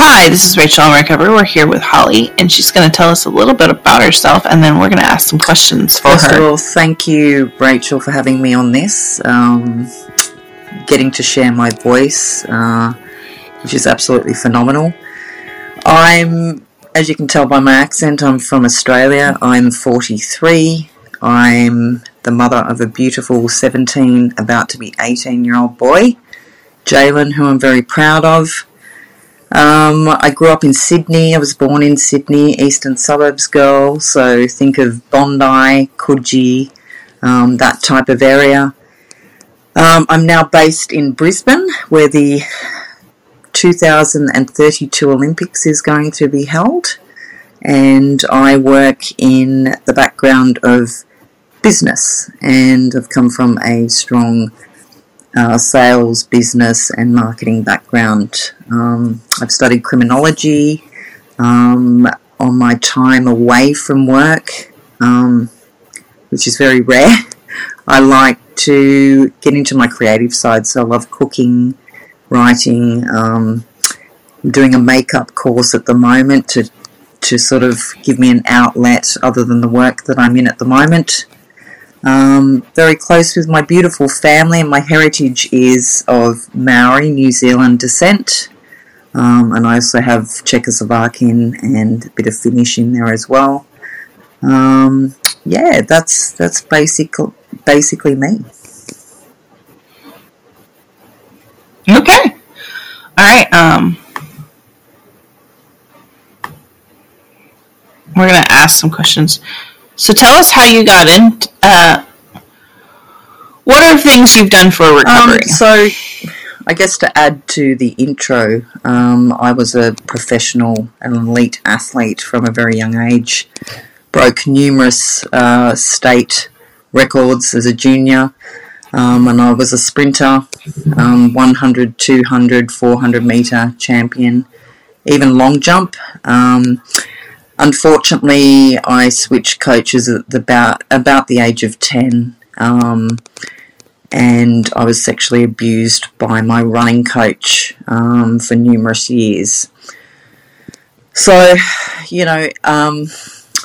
Hi, this is Rachel on Recovery. We're here with Holly, and she's going to tell us a little bit about herself, and then we're going to ask some questions for First of her. all, thank you, Rachel, for having me on this. Um, getting to share my voice, uh, which is absolutely phenomenal. I'm, as you can tell by my accent, I'm from Australia. I'm 43. I'm the mother of a beautiful 17, about to be 18 year old boy, Jalen, who I'm very proud of. Um, I grew up in Sydney. I was born in Sydney, eastern suburbs girl. So think of Bondi, Coogee, um, that type of area. Um, I'm now based in Brisbane, where the 2032 Olympics is going to be held, and I work in the background of business, and I've come from a strong uh, sales, business, and marketing background. Um, I've studied criminology um, on my time away from work, um, which is very rare. I like to get into my creative side, so I love cooking, writing. Um, I'm doing a makeup course at the moment to to sort of give me an outlet other than the work that I'm in at the moment. Um, very close with my beautiful family, and my heritage is of Maori, New Zealand descent. Um, and I also have Czechoslovakian and a bit of Finnish in there as well. Um, yeah, that's that's basic, basically me. Okay. All right. Um, we're going to ask some questions. So tell us how you got in. Uh, what are things you've done for recovery? Um, so, I guess to add to the intro, um, I was a professional and elite athlete from a very young age. Broke numerous uh, state records as a junior, um, and I was a sprinter, um, 100, 200, 400 meter champion, even long jump. Unfortunately, I switched coaches at about about the age of 10. Um, and I was sexually abused by my running coach um, for numerous years. So, you know, um,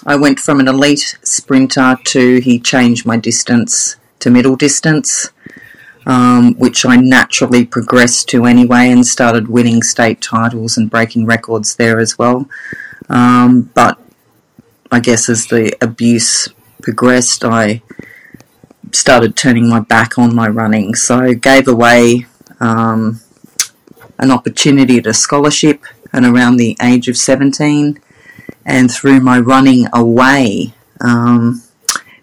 I went from an elite sprinter to he changed my distance to middle distance, um, which I naturally progressed to anyway and started winning state titles and breaking records there as well. Um, but I guess as the abuse progressed, I started turning my back on my running. So I gave away um, an opportunity at a scholarship and around the age of 17 and through my running away, um,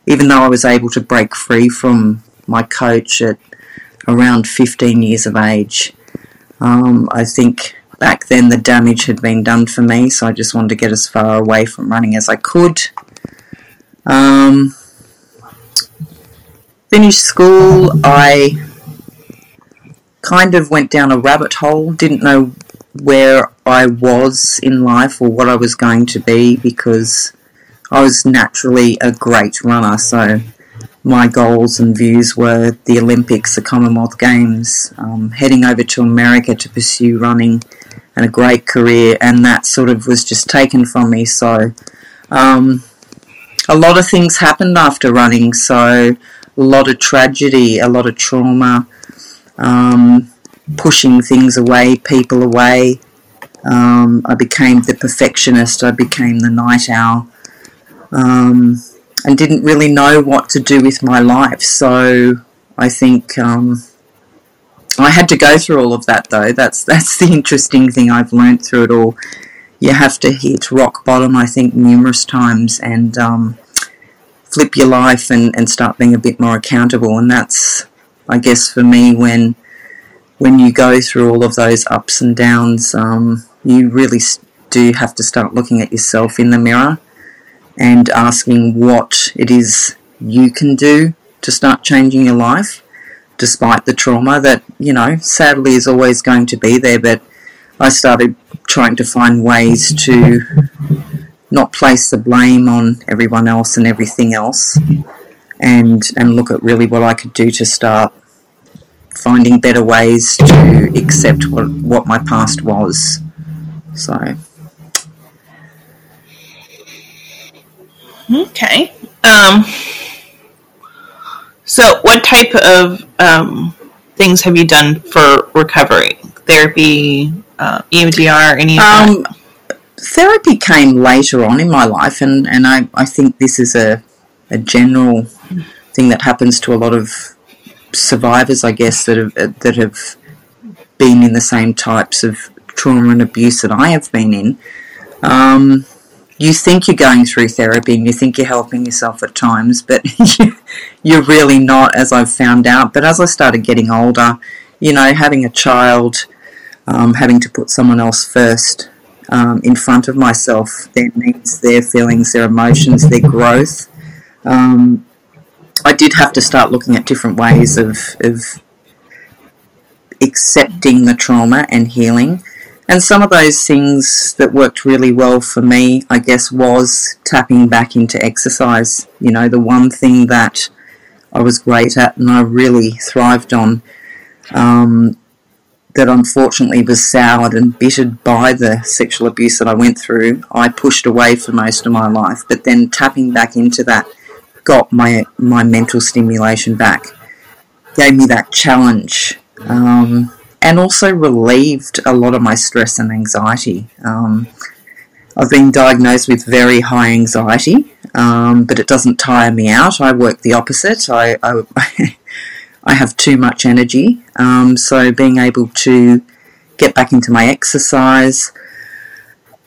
even though I was able to break free from my coach at around 15 years of age, um, I think back then the damage had been done for me, so I just wanted to get as far away from running as I could. Um, finished school, I kind of went down a rabbit hole, didn't know where I was in life or what I was going to be because I was naturally a great runner, so my goals and views were the Olympics, the Commonwealth Games, um, heading over to America to pursue running and a great career, and that sort of was just taken from me. So, um, a lot of things happened after running, so a lot of tragedy, a lot of trauma, um, pushing things away, people away. Um, I became the perfectionist, I became the night owl, um, and didn't really know what to do with my life. So I think um, I had to go through all of that, though. That's that's the interesting thing I've learned through it all. You have to hit rock bottom, I think, numerous times, and um, flip your life and, and start being a bit more accountable. And that's, I guess, for me when when you go through all of those ups and downs, um, you really do have to start looking at yourself in the mirror and asking what it is you can do to start changing your life, despite the trauma that, you know, sadly is always going to be there. But I started trying to find ways to not place the blame on everyone else and everything else and and look at really what I could do to start finding better ways to accept what, what my past was. So. Okay. Um, so, what type of um, things have you done for recovery? Therapy, uh, EMDR, any of um, that? Therapy came later on in my life, and, and I, I think this is a, a general thing that happens to a lot of survivors, I guess, that have, that have been in the same types of trauma and abuse that I have been in. Um, you think you're going through therapy and you think you're helping yourself at times, but you're really not, as I've found out. But as I started getting older, you know, having a child, um, having to put someone else first um, in front of myself, their needs, their feelings, their emotions, their growth. Um, I did have to start looking at different ways of, of accepting the trauma and healing. And some of those things that worked really well for me, I guess, was tapping back into exercise. You know, the one thing that I was great at and I really thrived on, um, that unfortunately was soured and bittered by the sexual abuse that I went through, I pushed away for most of my life. But then tapping back into that got my my mental stimulation back, gave me that challenge. Um, and also relieved a lot of my stress and anxiety. Um, I've been diagnosed with very high anxiety, um, but it doesn't tire me out. I work the opposite. I, I, I have too much energy. Um, so being able to get back into my exercise,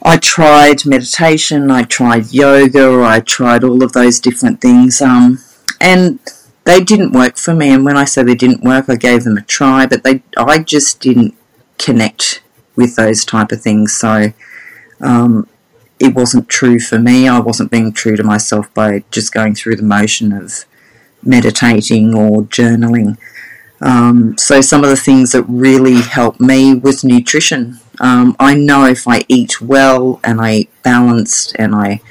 I tried meditation, I tried yoga, I tried all of those different things. Um, and they didn't work for me. And when I say they didn't work, I gave them a try, but they I just didn't connect with those type of things. So um, it wasn't true for me. I wasn't being true to myself by just going through the motion of meditating or journaling. Um, so some of the things that really helped me was nutrition. Um, I know if I eat well and I eat balanced and I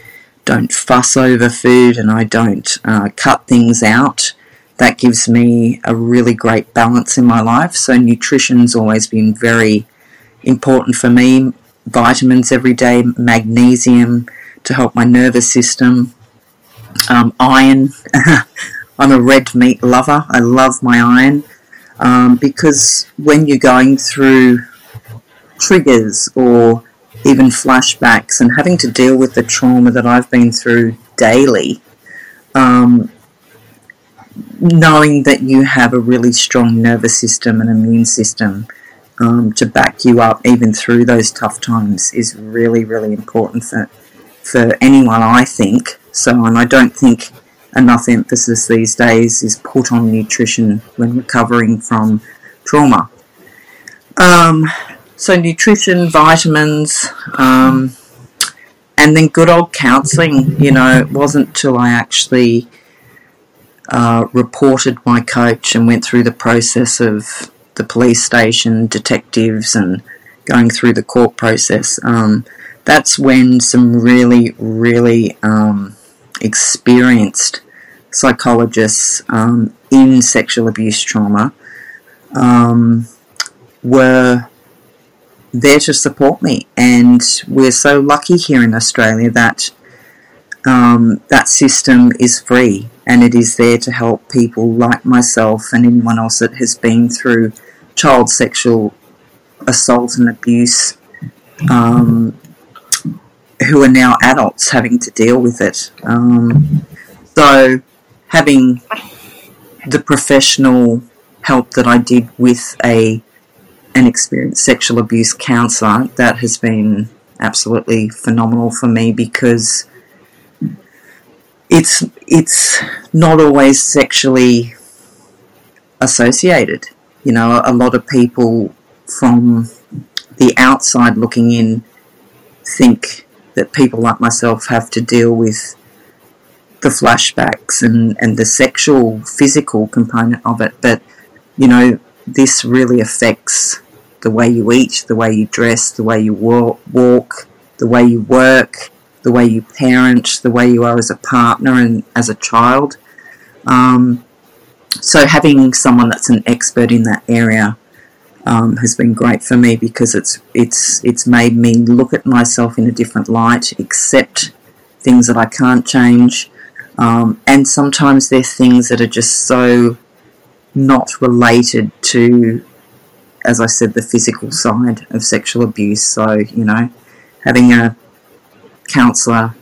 don't fuss over food and I don't uh, cut things out, that gives me a really great balance in my life. So nutrition's always been very important for me. Vitamins every day, magnesium to help my nervous system, um, iron. I'm a red meat lover. I love my iron um, because when you're going through triggers or even flashbacks and having to deal with the trauma that I've been through daily, um, knowing that you have a really strong nervous system and immune system um, to back you up even through those tough times is really, really important for, for anyone, I think. So, and I don't think enough emphasis these days is put on nutrition when recovering from trauma. Um, so, nutrition, vitamins, um, and then good old counselling. You know, it wasn't till I actually uh, reported my coach and went through the process of the police station, detectives, and going through the court process. Um, that's when some really, really um, experienced psychologists um, in sexual abuse trauma um, were there to support me. And we're so lucky here in Australia that um, that system is free and it is there to help people like myself and anyone else that has been through child sexual assault and abuse um, who are now adults having to deal with it. Um, so, having the professional help that I did with a an experienced sexual abuse counsellor that has been absolutely phenomenal for me because it's it's not always sexually associated. You know, a lot of people from the outside looking in think that people like myself have to deal with the flashbacks and, and the sexual, physical component of it. But, you know, this really affects the way you eat, the way you dress, the way you walk, the way you work, the way you parent, the way you are as a partner and as a child. Um, so having someone that's an expert in that area um, has been great for me because it's it's it's made me look at myself in a different light, accept things that I can't change, um, and sometimes they're things that are just so not related to, as I said, the physical side of sexual abuse. So you know, having a counsellor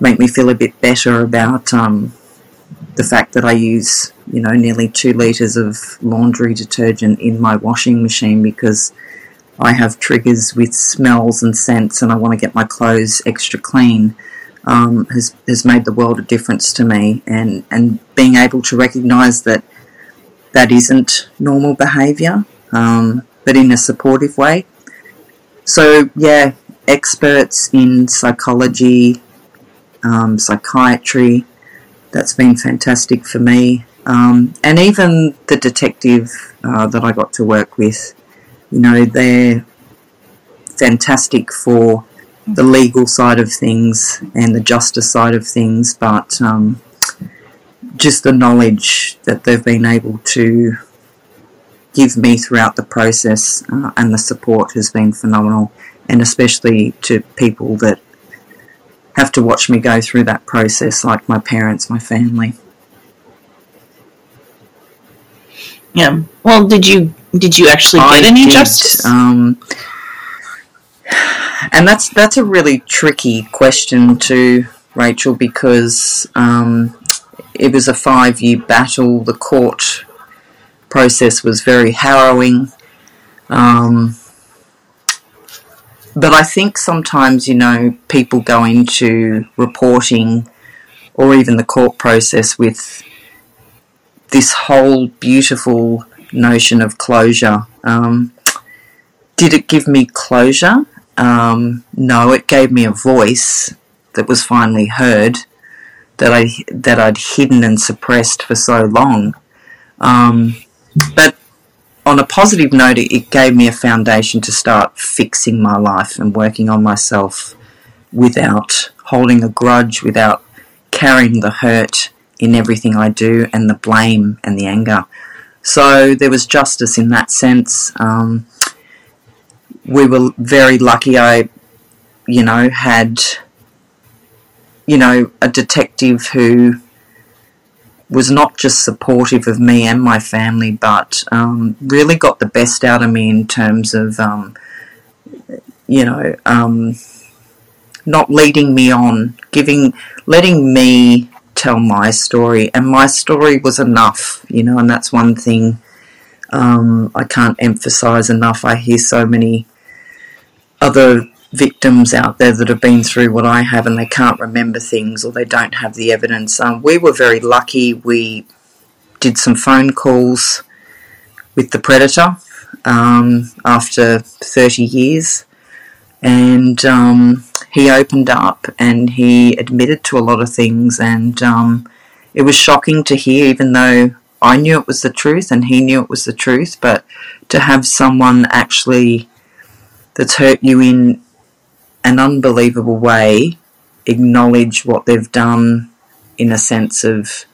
make me feel a bit better about um, the fact that I use, you know, nearly two litres of laundry detergent in my washing machine because I have triggers with smells and scents and I want to get my clothes extra clean um, has, has made the world a difference to me. And, and being able to recognise that that isn't normal behaviour, um, but in a supportive way. So, yeah, experts in psychology, um, psychiatry, that's been fantastic for me. Um, and even the detective uh, that I got to work with, you know, they're fantastic for the legal side of things and the justice side of things, but um, just the knowledge that they've been able to give me throughout the process uh, and the support has been phenomenal, and especially to people that have to watch me go through that process, like my parents, my family. Yeah. Well, did you did you actually get I any did, justice? Um, and that's that's a really tricky question to Rachel because um, it was a five year battle. The court process was very harrowing. Um, but I think sometimes, you know, people go into reporting or even the court process with this whole beautiful notion of closure. Um, did it give me closure? Um, no, it gave me a voice that was finally heard that I that I'd hidden and suppressed for so long. Um, but on a positive note, it gave me a foundation to start fixing my life and working on myself without holding a grudge, without carrying the hurt in everything I do and the blame and the anger. So there was justice in that sense. Um, we were very lucky. I, you know, had, you know, a detective who was not just supportive of me and my family, but um, really got the best out of me in terms of, um, you know, um, not leading me on, giving, letting me tell my story, and my story was enough, you know, and that's one thing um, I can't emphasize enough. I hear so many other victims out there that have been through what I have and they can't remember things or they don't have the evidence. Um, we were very lucky. We did some phone calls with the predator um, after 30 years and um, he opened up and he admitted to a lot of things and um, it was shocking to hear even though I knew it was the truth and he knew it was the truth but to have someone actually that's hurt you in an unbelievable way acknowledge what they've done in a sense of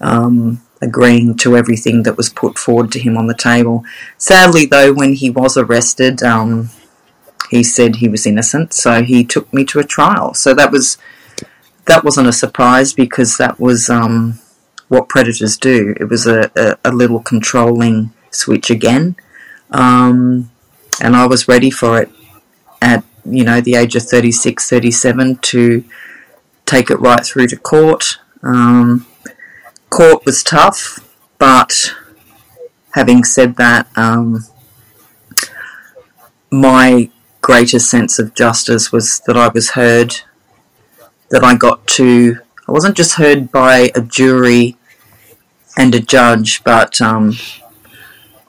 um, agreeing to everything that was put forward to him on the table. Sadly, though, when he was arrested, um, he said he was innocent, so he took me to a trial. So that was that wasn't a surprise because that was um, what predators do. It was a, a, a little controlling switch again, um, and I was ready for it you know, the age of 36, 37 to take it right through to court. Um, court was tough, but having said that, um, my greatest sense of justice was that I was heard, that I got to, I wasn't just heard by a jury and a judge, but um,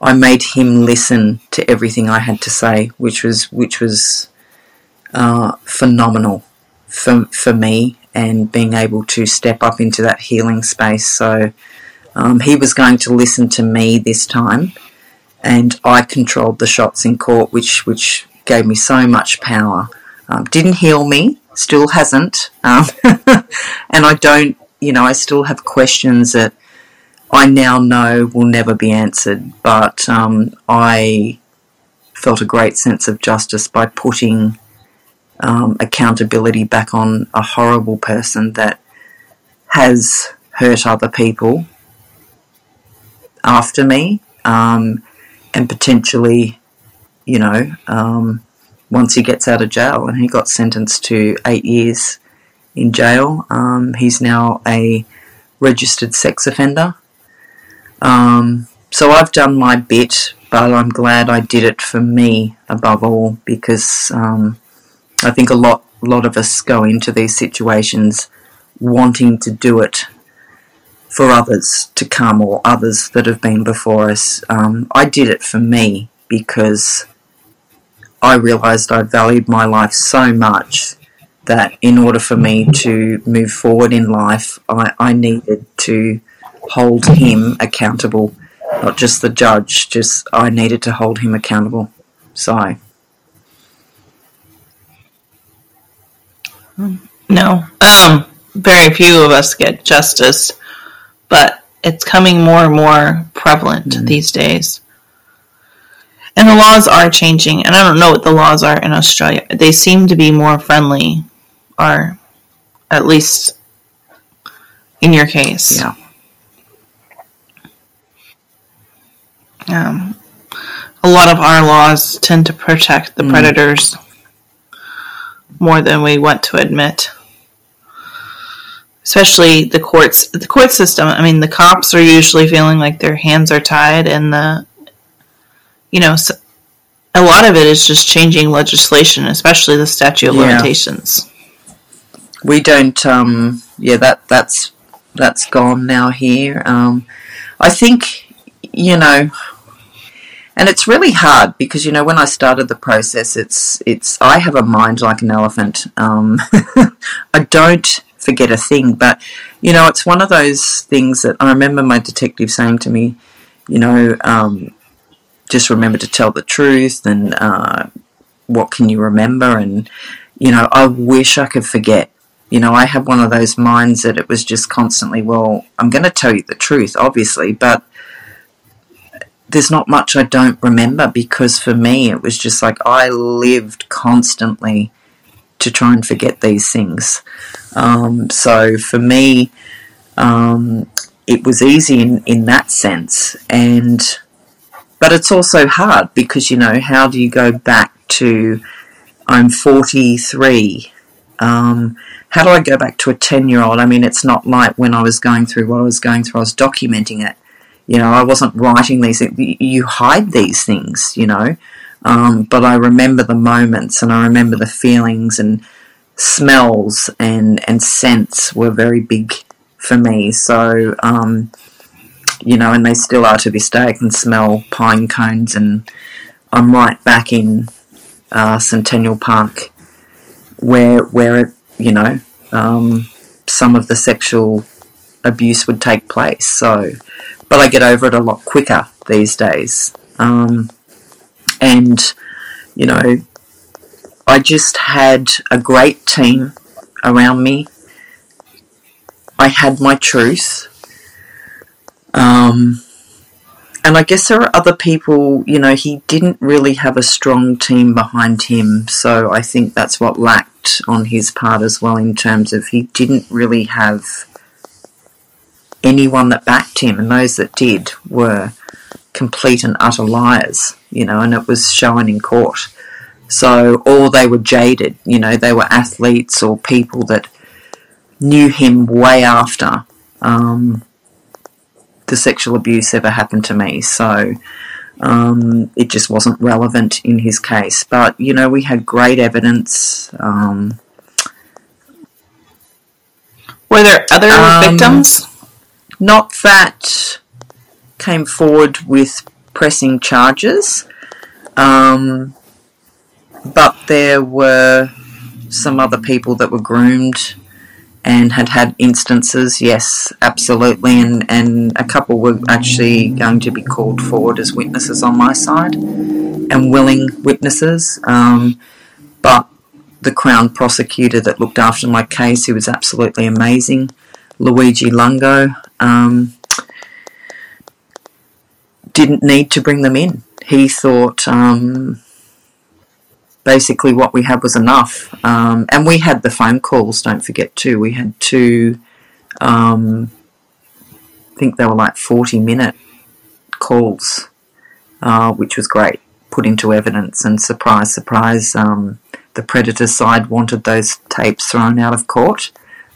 I made him listen to everything I had to say, which was which was uh, phenomenal for, for me and being able to step up into that healing space. So um, he was going to listen to me this time, and I controlled the shots in court, which which gave me so much power. Um, didn't heal me, still hasn't, um, and I don't. You know, I still have questions that I now know will never be answered, but um, I felt a great sense of justice by putting um, accountability back on a horrible person that has hurt other people after me um, and potentially, you know, um, once he gets out of jail. And he got sentenced to eight years in jail. Um, he's now a registered sex offender. Um, so I've done my bit, but I'm glad I did it for me above all because um, I think a lot, a lot of us go into these situations wanting to do it for others to come or others that have been before us. Um, I did it for me because I realised I valued my life so much that in order for me to move forward in life, I, I needed to hold him accountable, not just the judge, just I needed to hold him accountable. So. No. Um, very few of us get justice, but it's coming more and more prevalent mm. these days. And the laws are changing, and I don't know what the laws are in Australia. They seem to be more friendly, or at least in your case. Yeah. Um, a lot of our laws tend to protect the mm. predators more than we want to admit. Especially the courts the court system. I mean the cops are usually feeling like their hands are tied and the you know a lot of it is just changing legislation especially the statute of yeah. limitations. We don't um yeah that that's that's gone now here. Um i think you know and it's really hard because you know when I started the process, it's it's I have a mind like an elephant. Um, I don't forget a thing. But, you know, it's one of those things that I remember my detective saying to me, you know, um, just remember to tell the truth and uh, what can you remember? And, you know, I wish I could forget. You know, I have one of those minds that it was just constantly, well, I'm going to tell you the truth, obviously, but there's not much I don't remember because for me it was just like I lived constantly to try and forget these things. Um, so for me, um, it was easy in, in that sense, and but it's also hard because you know how do you go back to I'm 43. Um, how do I go back to a 10 year old? I mean, it's not like when I was going through what I was going through, I was documenting it. You know, I wasn't writing these. You hide these things, you know. Um, but I remember the moments and I remember the feelings and smells and, and scents were very big for me. So, um, you know, and they still are to this day. I can smell pine cones and I'm right back in uh, Centennial Park where, where it, you know, um, some of the sexual abuse would take place. So, but I get over it a lot quicker these days. Um, and you know, I just had a great team around me. I had my truth. Um, and I guess there are other people, you know, he didn't really have a strong team behind him, so I think that's what lacked on his part as well, in terms of he didn't really have anyone that backed him, and those that did were complete and utter liars, you know, and it was shown in court. So, or they were jaded, you know, they were athletes or people that knew him way after um, the sexual abuse ever happened to me. So, um, it just wasn't relevant in his case. But, you know, we had great evidence. Um, were there other um, victims? Not that came forward with pressing charges, um, but there were some other people that were groomed and had had instances, yes, absolutely, and, and a couple were actually going to be called forward as witnesses on my side and willing witnesses. Um, but the Crown prosecutor that looked after my case, he was absolutely amazing, Luigi Lungo. Um, didn't need to bring them in. He thought um, basically what we had was enough. Um, and we had the phone calls, don't forget, too. We had two, um, I think they were like 40 minute calls, uh, which was great, put into evidence. And surprise, surprise, um, the predator side wanted those tapes thrown out of court,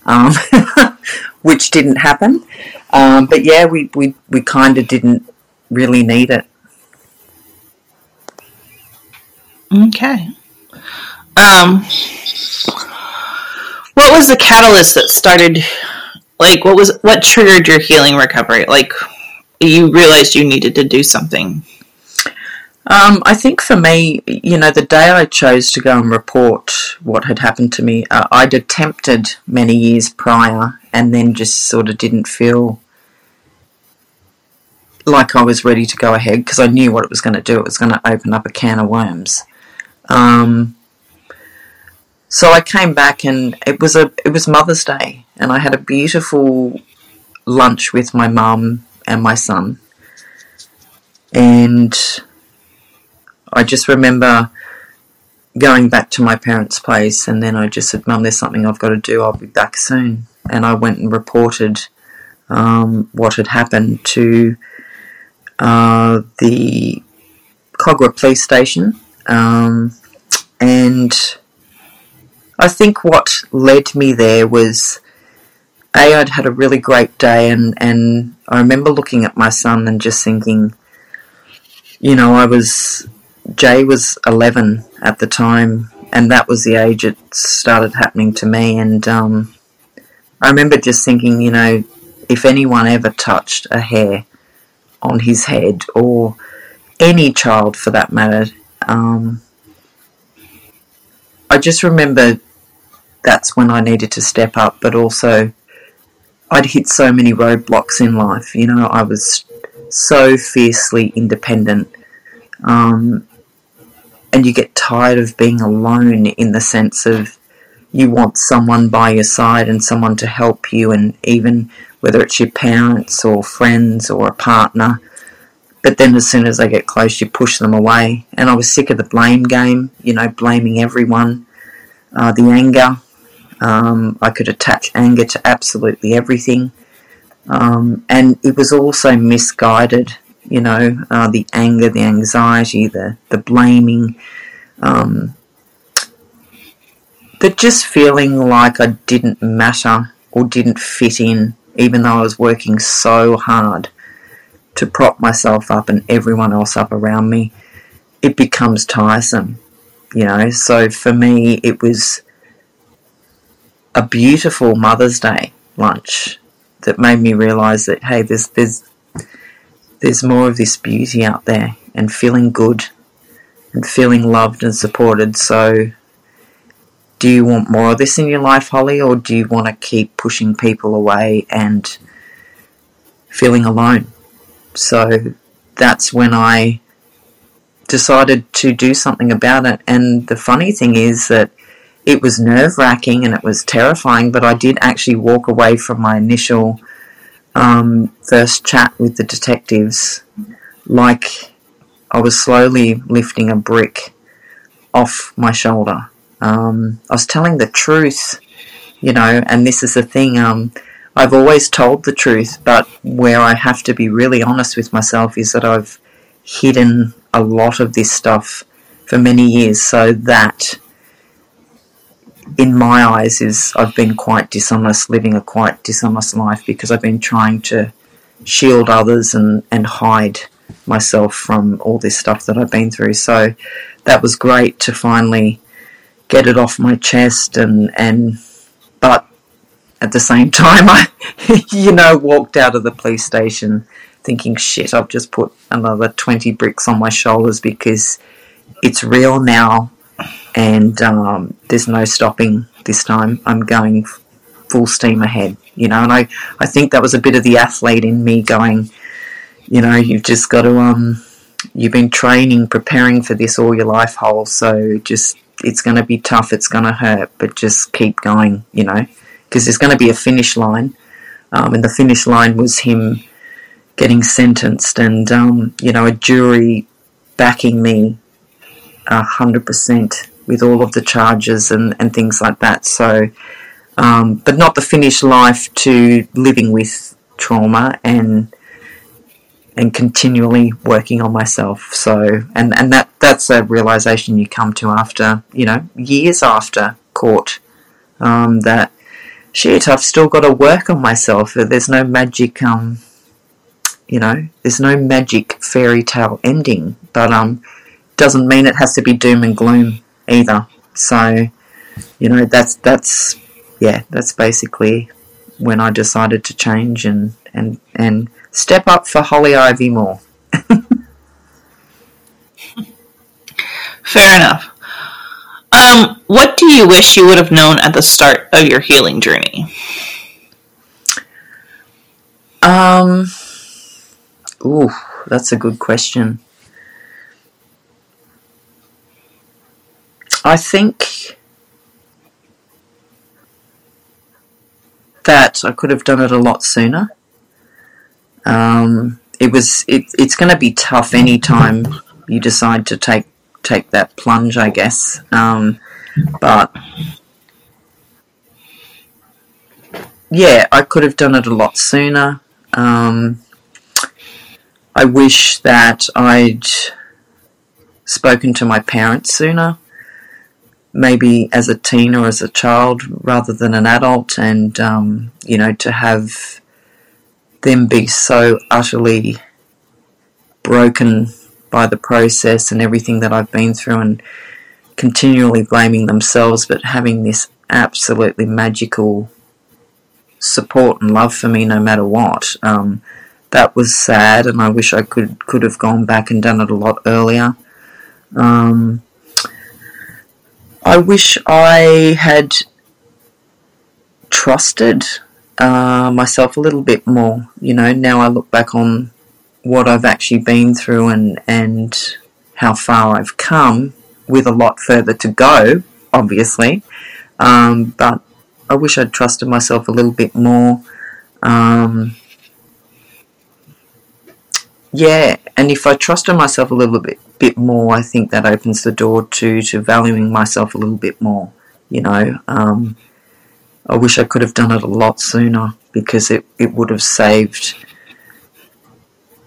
um, which didn't happen. Um, but yeah, we, we, we kind of didn't really need it. Okay. Um, what was the catalyst that started? Like, what was what triggered your healing recovery? Like, you realized you needed to do something. Um, I think for me, you know, the day I chose to go and report what had happened to me, uh, I'd attempted many years prior and then just sort of didn't feel like I was ready to go ahead because I knew what it was going to do. It was going to open up a can of worms. Um, so I came back and it was a it was Mother's Day and I had a beautiful lunch with my mum and my son. And I just remember going back to my parents' place and then I just said, Mum, there's something I've got to do. I'll be back soon. And I went and reported um, what had happened to uh, the Kogarah police station. Um, and I think what led me there was A, I'd had a really great day, and, and I remember looking at my son and just thinking, you know, I was, Jay was 11 at the time, and that was the age it started happening to me. And um, I remember just thinking, you know, if anyone ever touched a hair on his head, or any child for that matter, um, I just remember that's when I needed to step up, but also I'd hit so many roadblocks in life. You know, I was so fiercely independent. Um, and you get tired of being alone in the sense of you want someone by your side and someone to help you, and even whether it's your parents or friends or a partner. But then as soon as they get close, you push them away. And I was sick of the blame game, you know, blaming everyone, uh, the anger. Um, I could attach anger to absolutely everything. Um, and it was also misguided, you know, uh, the anger, the anxiety, the, the blaming. Um, but just feeling like I didn't matter or didn't fit in even though I was working so hard to prop myself up and everyone else up around me, it becomes tiresome, you know. So for me, it was a beautiful Mother's Day lunch that made me realize that hey, there's there's there's more of this beauty out there and feeling good and feeling loved and supported. So do you want more of this in your life, Holly, or do you want to keep pushing people away and feeling alone? So that's when I decided to do something about it. And the funny thing is that it was nerve wracking and it was terrifying, but I did actually walk away from my initial um, first chat with the detectives like I was slowly lifting a brick off my shoulder um, I was telling the truth, you know, and this is the thing. Um, I've always told the truth, but where I have to be really honest with myself is that I've hidden a lot of this stuff for many years, so that in my eyes is I've been quite dishonest, living a quite dishonest life because I've been trying to shield others and, and hide myself from all this stuff that I've been through. So that was great to finally get it off my chest and and but at the same time I you know walked out of the police station thinking shit I've just put another 20 bricks on my shoulders because it's real now and um, there's no stopping this time. I'm going full steam ahead you know and I, I think that was a bit of the athlete in me going you know you've just got to um you've been training preparing for this all your life whole so just it's going to be tough, it's going to hurt, but just keep going, you know, because there's going to be a finish line. Um, and the finish line was him getting sentenced and um, you know a jury backing me a hundred percent with all of the charges and, and things like that. So, um, but not the finished life to living with trauma and and continually working on myself. So, and and that that's a realization you come to after you know years after court um, that shit, I've still got to work on myself. There's no magic, um, you know, there's no magic fairy tale ending, but um, doesn't mean it has to be doom and gloom either. So, you know, that's that's yeah, that's basically when I decided to change and and and step up for Holly Ivy Moore. Fair enough. Um, what do you wish you would have known at the start of your healing journey? Um, ooh, that's a good question. I think that I could have done it a lot sooner. Um, it was it, it's going to be tough anytime you decide to take take that plunge, I guess. Um, but yeah, I could have done it a lot sooner. Um, I wish that I'd spoken to my parents sooner, maybe as a teen or as a child rather than an adult, and um, you know, to have them be so utterly broken by the process and everything that I've been through and continually blaming themselves, but having this absolutely magical support and love for me no matter what. Um, that was sad, and I wish I could could have gone back and done it a lot earlier. Um, I wish I had trusted uh, myself a little bit more. You know, now I look back on what I've actually been through and and how far I've come, with a lot further to go, obviously. Um, but I wish I'd trusted myself a little bit more. Um, yeah, and if I trusted myself a little bit bit more, I think that opens the door to to valuing myself a little bit more. You know, um, I wish I could have done it a lot sooner because it, it would have saved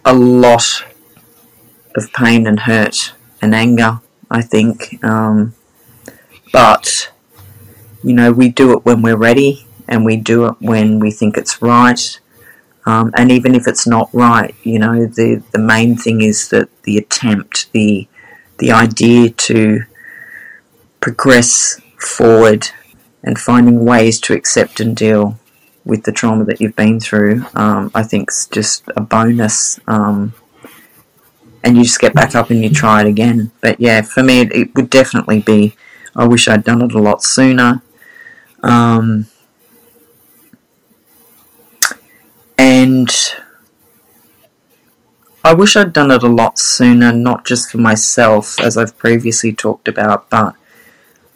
a lot of pain and hurt and anger, I think. Um, but, you know, we do it when we're ready and we do it when we think it's right. Um, and even if it's not right, you know, the, the main thing is that the attempt, the, the idea to progress forward and finding ways to accept and deal with the trauma that you've been through, um, I think it's just a bonus. Um, and you just get back up and you try it again. But yeah, for me, it, it would definitely be. I wish I'd done it a lot sooner. Um, and I wish I'd done it a lot sooner, not just for myself, as I've previously talked about, but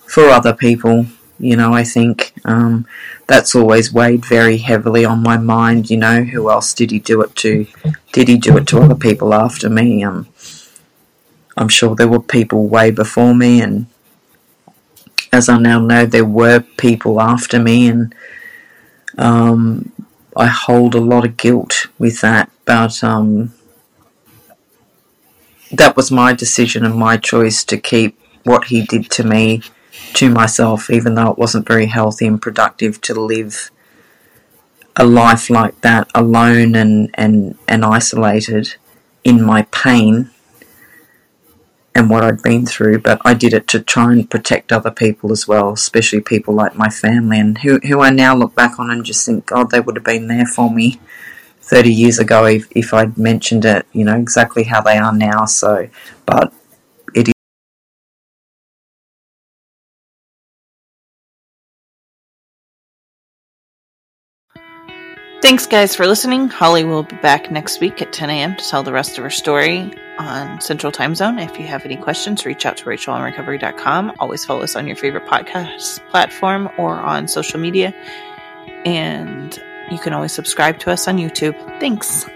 for other people. You know, I think um, that's always weighed very heavily on my mind. You know, who else did he do it to? Did he do it to other people after me? Um, I'm sure there were people way before me, and as I now know, there were people after me, and um, I hold a lot of guilt with that. But um, that was my decision and my choice to keep what he did to me to myself, even though it wasn't very healthy and productive to live a life like that alone and, and, and isolated in my pain and what I'd been through, but I did it to try and protect other people as well, especially people like my family and who, who I now look back on and just think, God, they would have been there for me 30 years ago if, if I'd mentioned it, you know, exactly how they are now. So, but Thanks, guys, for listening. Holly will be back next week at 10 a.m. to tell the rest of her story on Central Time Zone. If you have any questions, reach out to rachelonrecovery.com. Always follow us on your favorite podcast platform or on social media. And you can always subscribe to us on YouTube. Thanks.